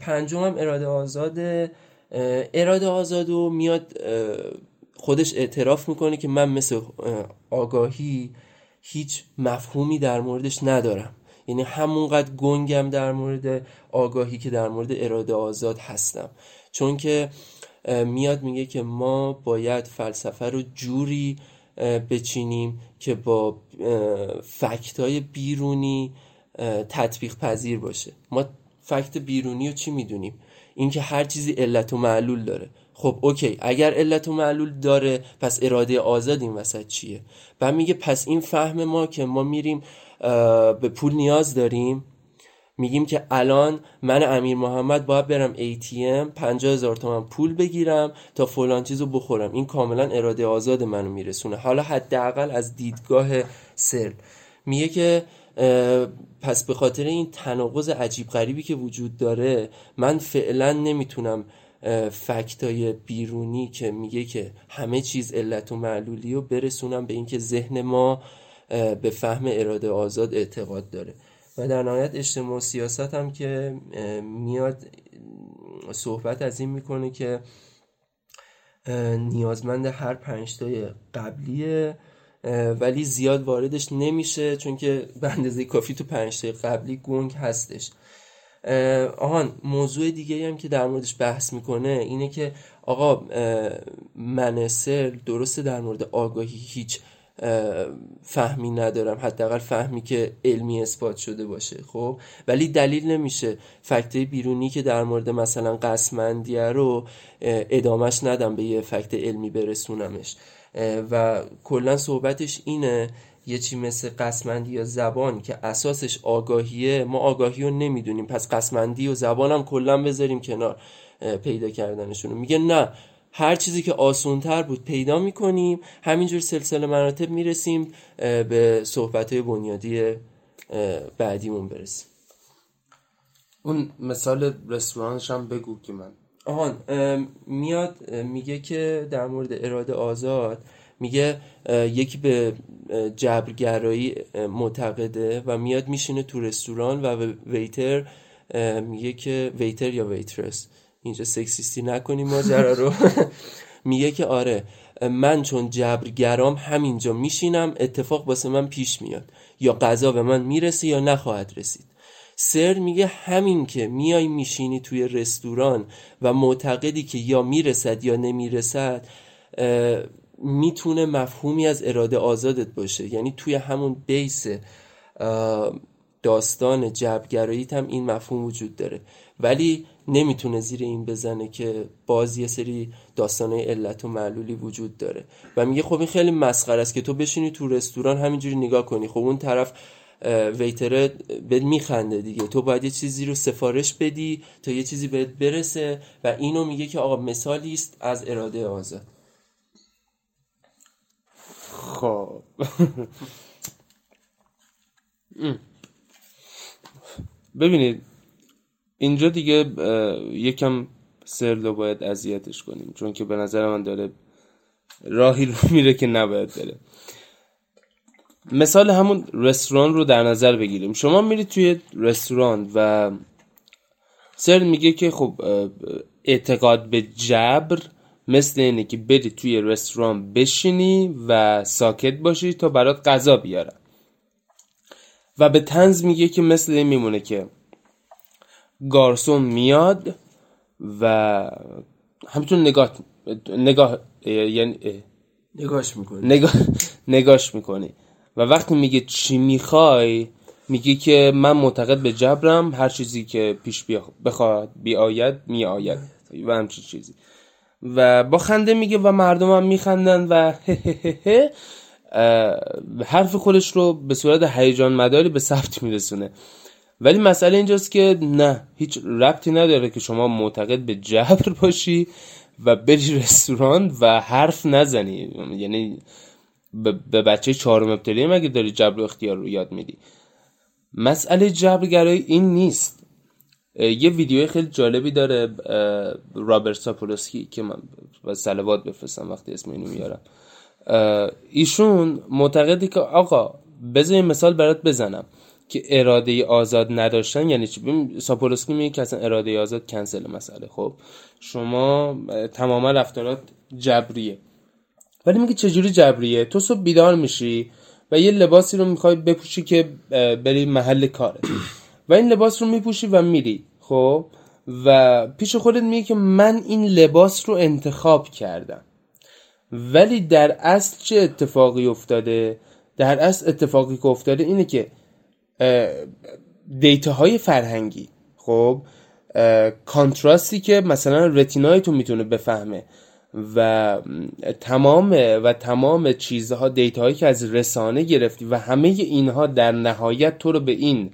پنجم هم اراده آزاده اراده آزاد و میاد خودش اعتراف می‌کنه که من مثل آگاهی هیچ مفهومی در موردش ندارم. یعنی همونقدر گنگم در مورد آگاهی که در مورد اراده آزاد هستم. چون که میاد میگه که ما باید فلسفه رو جوری بچینیم که با فکتای بیرونی تطبیق پذیر باشه. ما فکت بیرونی رو چی می‌دونیم؟ اینکه هر چیزی علت و معلول داره. خب اوکی اگر علت و معلول داره پس اراده آزاد این وسط چیه؟ بعد میگه پس این فهم ما که ما میریم به پول نیاز داریم میگیم که الان من امیر محمد باید برم ATM 50 هزار تومن پول بگیرم تا فلان چیزو بخورم. این کاملا اراده آزاد منو میرسونه. حالا حداقل از دیدگاه سر میگه که پس به خاطر این تناقض عجیب غریبی که وجود داره من فعلا نمی‌تونم فکتای بیرونی که میگه که همه چیز علت و معلولی رو برسونم به اینکه ذهن ما به فهم اراده آزاد اعتقاد داره. و در نهایت اجتماع سیاست هم که میاد صحبت از این می‌کنه که نیازمند هر پنجتای قبلیه ولی زیاد واردش نمیشه چون که به اندازه کافی تو پنجتای قبلی گنگ هستش. آهان موضوع دیگه هم که در موردش بحث می‌کنه اینه که آقا منسل درسته در مورد آگاهی هیچ فهمی ندارم حداقل فهمی که علمی اثبات شده باشه خب؟ ولی دلیل نمیشه. فکت بیرونی که در مورد مثلا قسمندیه رو ادامش ندم به یه فکت علمی برسونمش. و کلا صحبتش اینه یه چی مثل قسمندی یا زبان که اساسش آگاهیه ما آگاهی رو نمی‌دونیم. پس قسمندی و زبان هم کلا بذاریم کنار پیدا کردنشون میگه نه هر چیزی که آسونتر بود پیدا می‌کنیم. همینجور سلسله مراتب می‌رسیم به صحبت های بنیادی بعدیمون برسیم. اون مثال رستورانش هم بگو که من آهان میاد میگه که در مورد اراده آزاد میگه یکی به جبرگرایی معتقده و میاد میشینه تو رستوران و ویتر میگه که ویتر یا ویترس؟ اینجا سکسیستی نکنیم ماجرا رو. میگه که آره من چون جبرگرام همینجا میشینم اتفاق واسه من پیش میاد. یا غذا به من می‌رسه یا نخواهد رسید. سر میگه همین که میای میشینی توی رستوران و معتقدی که یا می‌رسد یا نمی‌رسد می‌تونه مفهومی از اراده آزادت باشه. یعنی توی همون بیس داستان جبگراییت هم این مفهوم وجود داره. ولی نمی‌تونه زیر این بزنه که باز یه سری داستانه علت و معلولی وجود داره. و میگه خب این خیلی مسخره است که تو بشینی تو رستوران همینجوری نگاه کنی. خب اون طرف ویتره به میخنده دیگه. تو باید یه چیزی رو سفارش بدی تا یه چیزی بهت برسه و اینو میگه که آقا مثالی است از اراده آزاد. خب. ببینید اینجا دیگه یکم سرلو باید اذیتش کنیم چون که به نظر من داره راهی رو میره که نباید بره. مثال همون رستوران رو در نظر بگیریم. شما میرید توی رستوران و سر میگه که خب اعتقاد به جبر مثل اینه که بری توی رستوران بشینی و ساکت باشی تا برات غذا بیارن. و به تنز میگه که مثل این میمونه که گارسون میاد و همینطور نگاه نگاه یعنی نگاش می‌کنی. نگاه نگاش می‌کنی. و وقتی میگه چی می‌خوای میگه که من معتقد به جبرم هر چیزی که پیش بخواد بیاید میآید و همچین چیزی. و با خنده میگه و مردم هم میخندن و حرف خودش رو به صورت هیجان مداری به ثبت میرسونه. ولی مسئله اینجاست که نه هیچ ربطی نداره که شما معتقد به جبر باشی و بری رستوران و حرف نزنی. یعنی به بچه چهارم ابتدایی مگه داری جبر اختیار رو یاد میدی؟ مسئله جبرگرایی این نیست. یه ویدیو خیلی جالبی داره رابرت ساپولسکی که من صلوات بفرستم وقتی اسم اینو میارم. ایشون معتقده که آقا بذار مثال برات بزنم که اراده آزاد نداشتن یعنی چی؟ ساپولسکی میگه که اصلا اراده آزاد کنسل مسئله خب؟ شما تماما رفتارات جبریه. ولی میگه چجوری جبریه؟ تو صبح بیدار میشی و یه لباسی رو می‌خوای بپوشی که بری محل کاره. و این لباس رو میپوشی و میری خب؟ و پیش خودت میگه که من این لباس رو انتخاب کردم. ولی در اصل چه اتفاقی افتاده؟ در اصل اتفاقی که افتاده اینه که دیتا های فرهنگی خب؟ کانتراستی که مثلا رتینای تو می‌تونه بفهمه. و تمام و تمام چیزها دیتاهایی که از رسانه گرفتی و همه اینها در نهایت تو رو به این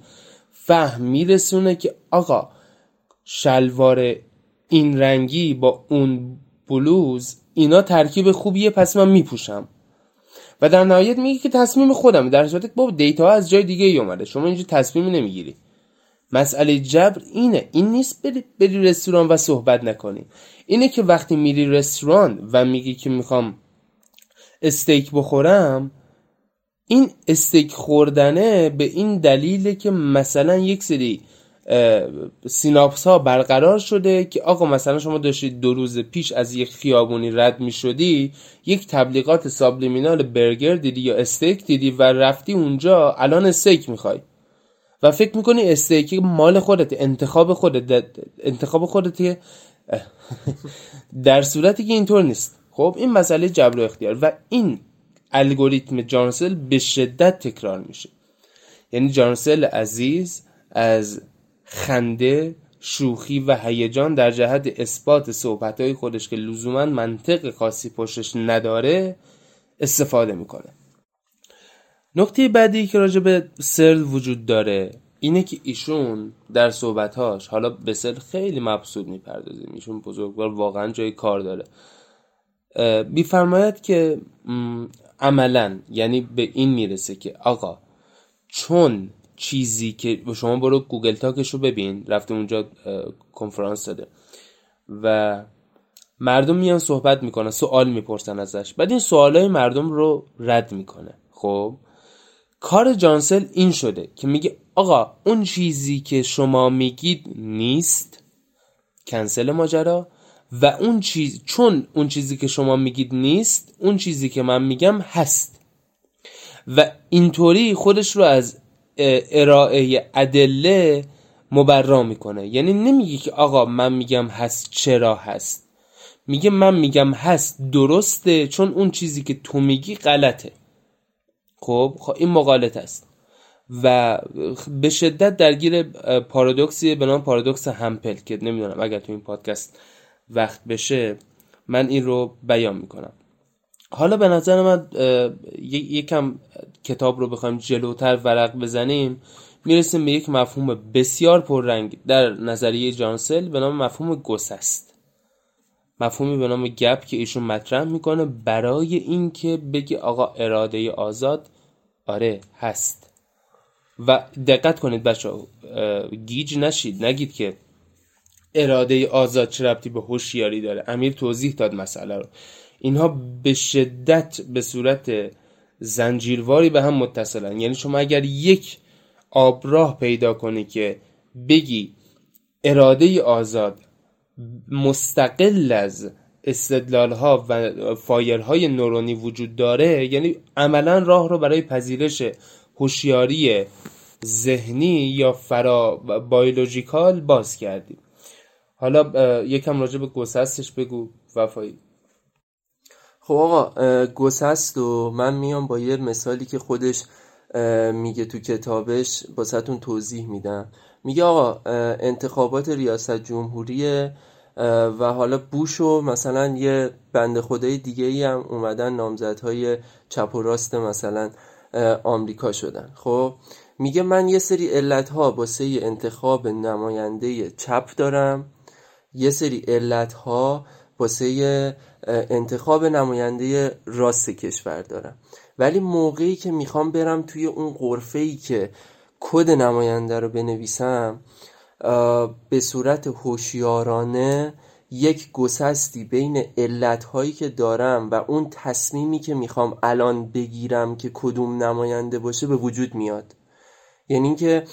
فهم میرسونه که آقا شلوار این رنگی با اون بلوز اینا ترکیب خوبیه پس من میپوشم. و در نهایت میگه که تصمیم خودم در صورتی که بابا دیتا از جای دیگه ای اومده. شما اینجا تصمیمی نمی‌گیری. مسئله جبر اینه. این نیست بری, بری رستوران و صحبت نکنی. اینه که وقتی میری رستوران و میگی که می‌خوام استیک بخورم این استیک خوردنه به این دلیله که مثلا یک سری سیناپس ها برقرار شده که آقا مثلا شما داشتید دو روز پیش از یک خیابونی رد می شدی یک تبلیغات subliminal برگر دیدی یا استیک دیدی و رفتی اونجا الان استیک می‌خوای. و فکر می‌کنی استیک مال خودت انتخاب خودت انتخاب خودت در صورتی که اینطور نیست. خب این مسئله جبر و اختیار و این الگوریتم جانسل به شدت تکرار میشه. یعنی جانسل عزیز از خنده شوخی و هیجان در جهت اثبات صحبتهای خودش که لزوما منطق خاصی پشتش نداره استفاده می‌کنه. نکته بعدی که راجع به سرل وجود داره اینه که ایشون در صحبتهاش حالا به سر خیلی مبسوط می‌پردازیم. ایشون بزرگوار واقعا جای کار داره. میفرماید که عملا یعنی به این می‌رسه که آقا چون چیزی که شما برو گوگل تاکش رو ببین رفته اونجا کنفرانس داده و مردم میان صحبت می‌کنن سوال می‌پرسن ازش بعد این سوالای مردم رو رد می‌کنه. خب؟ کار جانسل این شده که میگه آقا اون چیزی که شما میگید نیست کنسل ماجرا و اون چیز چون اون چیزی که شما میگید نیست اون چیزی که من میگم هست. و اینطوری خودش رو از ارائه ادله مبرا می‌کنه. یعنی نمیگه که آقا من میگم هست چرا هست. میگه من میگم هست درسته چون اون چیزی که تو میگی غلطه. خب, خب این مقالط است. و به شدت درگیر پارادوکسی به نام پارادوکس همپل که نمی‌دونم اگر تو این پادکست وقت بشه من این رو بیان می‌کنم. حالا به نظر من یکم کتاب رو بخوایم جلوتر ورق بزنیم می‌رسیم به یک مفهوم بسیار پررنگ در نظریه جانسل به نام مفهوم گسست. مفهومی به نام گپ که ایشون مطرح می‌کنه برای اینکه بگه آقا اراده آزاد آره هست. و دقت کنید بچه گیج نشید نگید که اراده آزاد چه ربطی به هوشیاری داره. امیر توضیح داد مسئله رو. اینها به شدت به صورت زنجیرواری به هم متصلن. یعنی شما اگر یک آبراه پیدا کنی که بگی اراده آزاد مستقل از استدلال ها و فایرهای نورونی وجود داره یعنی عملا راه رو برای پذیرش هوشیاری ذهنی یا فرا بایولوژیکال باز کردیم. حالا یکم راجع به گسستش بگو وفایی. خب آقا گسست و من میام با یه مثالی که خودش میگه تو کتابش با توضیح میدم. میگه آقا انتخابات ریاست جمهوری و حالا بوش و مثلا یه بند خدای دیگه ای هم اومدن نامزدهای چپ و راست مثلا آمریکا شدن. خب میگه من یه سری علت ها واسه انتخاب نماینده چپ دارم. یه سری علت ها واسه انتخاب نماینده راست کشور دارم. ولی موقعی که می‌خوام برم توی اون قرفه ای که کد نماینده رو بنویسم به صورت هوشیارانه یک گسستی بین علتهایی که دارم و اون تصمیمی که می‌خوام الان بگیرم که کدوم نماینده باشه به وجود میاد. یعنی اینکه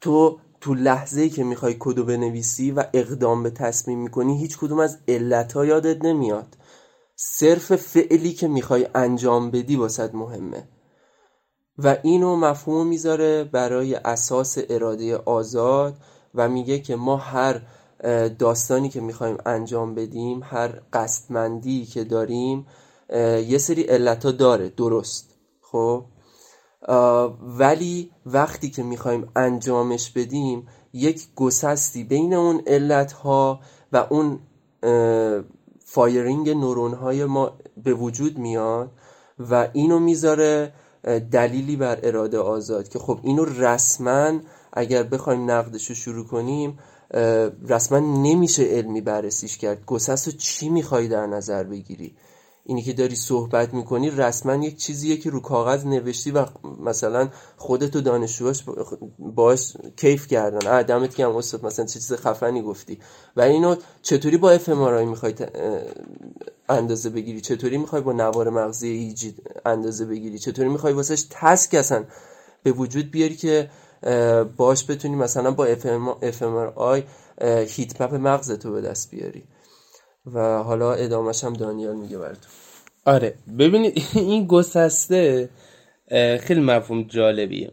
تو تو لحظه که می‌خوای کدو بنویسی و اقدام به تصمیم می‌کنی هیچ کدوم از علتها یادت نمیاد. صرف فعلی که می‌خوای انجام بدی واسد مهمه. و اینو مفهوم می‌ذاره برای اساس اراده آزاد و میگه که ما هر داستانی که می‌خوایم انجام بدیم هر قصدمندی که داریم یه سری علتا داره درست. خب؟ ولی وقتی که می‌خوایم انجامش بدیم یک گسستی بین اون علت ها و اون firing نورون های ما به وجود میاد و اینو می‌ذاره دلیلی بر اراده آزاد که خب اینو رسما اگر بخوایم نقدش رو شروع کنیم رسما نمیشه علمی بررسیش کرد. گسست رو چی می‌خوای در نظر بگیری؟ اینی که داری صحبت می‌کنی رسما یک چیزیه که رو کاغذ نوشتی و مثلا خودت و دانشجوهاش باش کیف کردن. دمت گرم استاد مثلا چه چیز خفنی گفتی. و اینو چطوری با اف می‌خوای اندازه بگیری؟ چطوری می‌خوای با نوار مغزی EEG اندازه بگیری؟ چطوری می‌خوای واسش task اصلا به وجود بیاری که باش بتونی مثلا با fMRI heat map مغزتو به دست بیاری؟ و حالا ادامهش هم دانیال میگه براتون. آره ببینید این گسسته خیلی مفهوم جالبیه.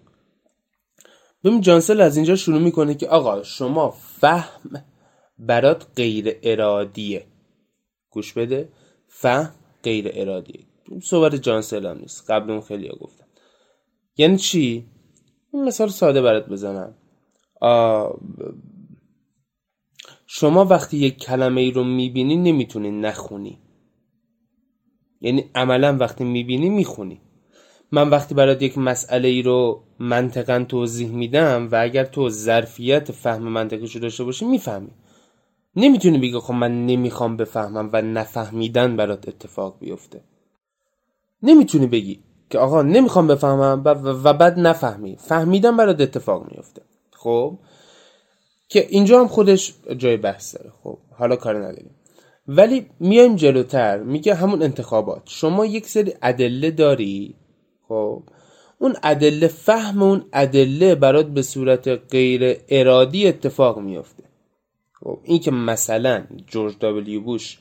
ببین جانسل از اینجا شروع می‌کنه که آقا شما فهم برات غیر ارادیه. گوش بده فهم غیر ارادیه. صحبت جانسل هم نیست قبل اون خیلی ها گفتم یعنی چی؟ مثال ساده برات بزنم. شما وقتی یک کلمه ای رو می‌بینی نمی‌تونی نخونی. یعنی عملا وقتی می‌بینی می‌خونی. من وقتی برات یک مسئله ای رو منطقا توضیح میدم و اگر تو ظرفیت فهم منطقیش رو داشته باشی می‌فهمی. نمی‌تونی بگی خب من نمی‌خوام بفهمم و نفهمیدن برات اتفاق بیفته. نمی‌تونی بگی که آقا نمی‌خوام بفهمم و بعد نفهمی. فهمیدن برات اتفاق میفته خب؟ که اینجا هم خودش جای بحث داره. خب حالا کار نداریم. ولی میایم جلوتر میگه همون انتخابات. شما یک سری ادله داری؟ خب اون ادله فهم اون ادله برات به صورت غیر ارادی اتفاق میفته خب این که مثلا جورج دابلیو بوش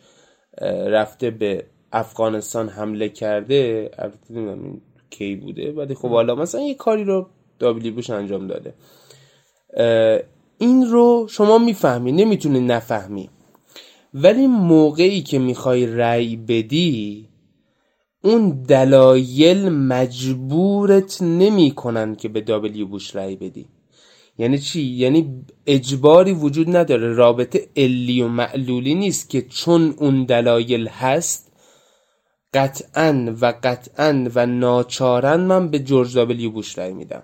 رفته به افغانستان حمله کرده البته کی بوده ولی خب حالا مثلا یه کاری رو دابلیو بوش انجام داده. این رو شما می‌فهمی نمی‌تونی نفهمی. ولی موقعی که می‌خوای رأی بدی اون دلایل مجبورت نمی‌کنن که به دابلیو بوش رأی بدی. یعنی چی؟ یعنی اجباری وجود نداره. رابطه علی و معلولی نیست که چون اون دلایل هست قطعا و قطعا و ناچارن من به جورج دابلیو بوش رأی میدم.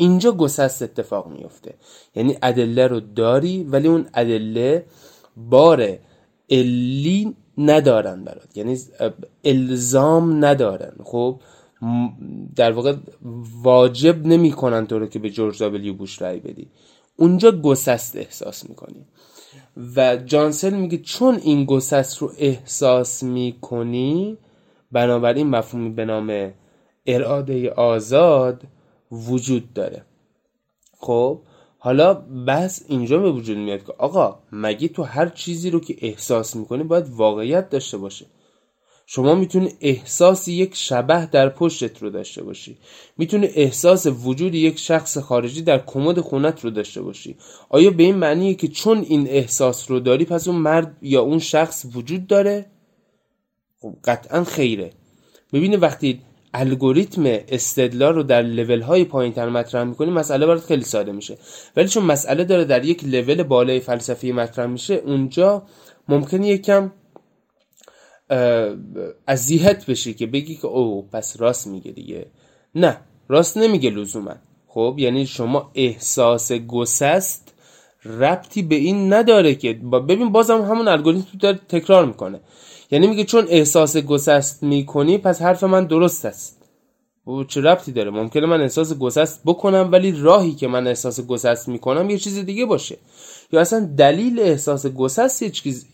اینجا گسست اتفاق میفته یعنی ادله رو داری ولی اون ادله بار علی ندارن برات. یعنی الزام ندارن. خب در واقع واجب نمی‌کنن تو رو که به جورج دابلیو بوش رای بدی. اونجا گسست احساس می‌کنی. و جانسل میگه چون این گسست رو احساس می‌کنی بنابراین مفهومی به نام اراده آزاد وجود داره. خب حالا بحث اینجا به وجود میاد که آقا مگه تو هر چیزی رو که احساس می‌کنی باید واقعیت داشته باشه شما می‌تونی احساس یک شبه در پشتت رو داشته باشی. می‌تونی احساس وجود یک شخص خارجی در کمد خونت رو داشته باشی. آیا به این معنیه که چون این احساس رو داری پس اون مرد یا اون شخص وجود داره؟ خب قطعا خیره. ببینی وقتی الگوریتم استدلال رو در لول های پایین تر مطرح می‌کنی مسئله برات خیلی ساده میشه. ولی چون مسئله داره در یک لول بالای فلسفی مطرح میشه اونجا ممکنه یکم اذیت بشی که بگی که او پس راست میگه دیگه. نه راست نمیگه لزوما. خب یعنی شما احساس گسست ربطی به این نداره که ببین بازم همون الگوریتم داره تکرار می‌کنه. یعنی میگه چون احساس گسست می‌کنی پس حرف من درست است. و چه ربطی داره؟ ممکنه من احساس گسست بکنم ولی راهی که من احساس گسست می‌کنم یه چیز دیگه باشه. یا اصلا دلیل احساس گسست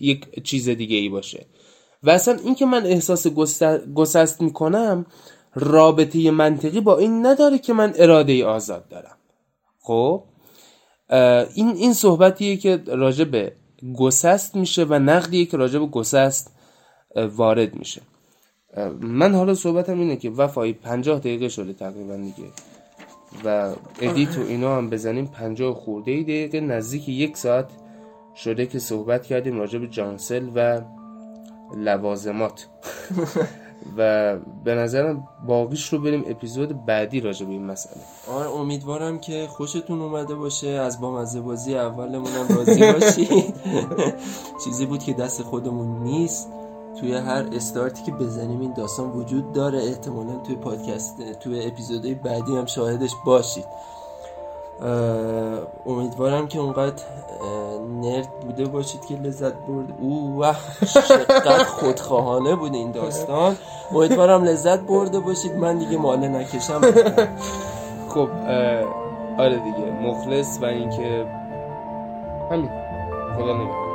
یک چیز دیگه ای باشه. و اصلا اینکه من احساس گسست می‌کنم رابطه منطقی با این نداره که من اراده آزاد دارم. خب؟ این این صحبتیه که راجع به گسست میشه و نقدیه که راجع به گسست وارد میشه. من حالا صحبتم اینه که وفایی پنجاه دقیقه شده تقریبا دیگه. و ادیت و اینا هم بزنیم پنجاه خورده دقیقه. نزدیک یک ساعت شده که صحبت کردیم راجع به جانسل و لوازمات. و به نظرم باقیش رو بریم اپیزود بعدی راجع به این مسئله. آره امیدوارم که خوشتون اومده باشه. از بامزه بازی اولمونم راضی باشید. چیزی بود که دست خودمون نیست. توی هر استارتی که بزنیم این داستان وجود داره. احتمالا توی پادکست توی اپیزودهای بعدی هم شاهدش باشید. امیدوارم که اونقدر نرد بوده باشید که لذت برد. او چقدر خودخواهانه بود این داستان. امیدوارم لذت برده باشید. من دیگه ماله نکشم. خب آره دیگه مخلص و اینکه همین. خدا نگه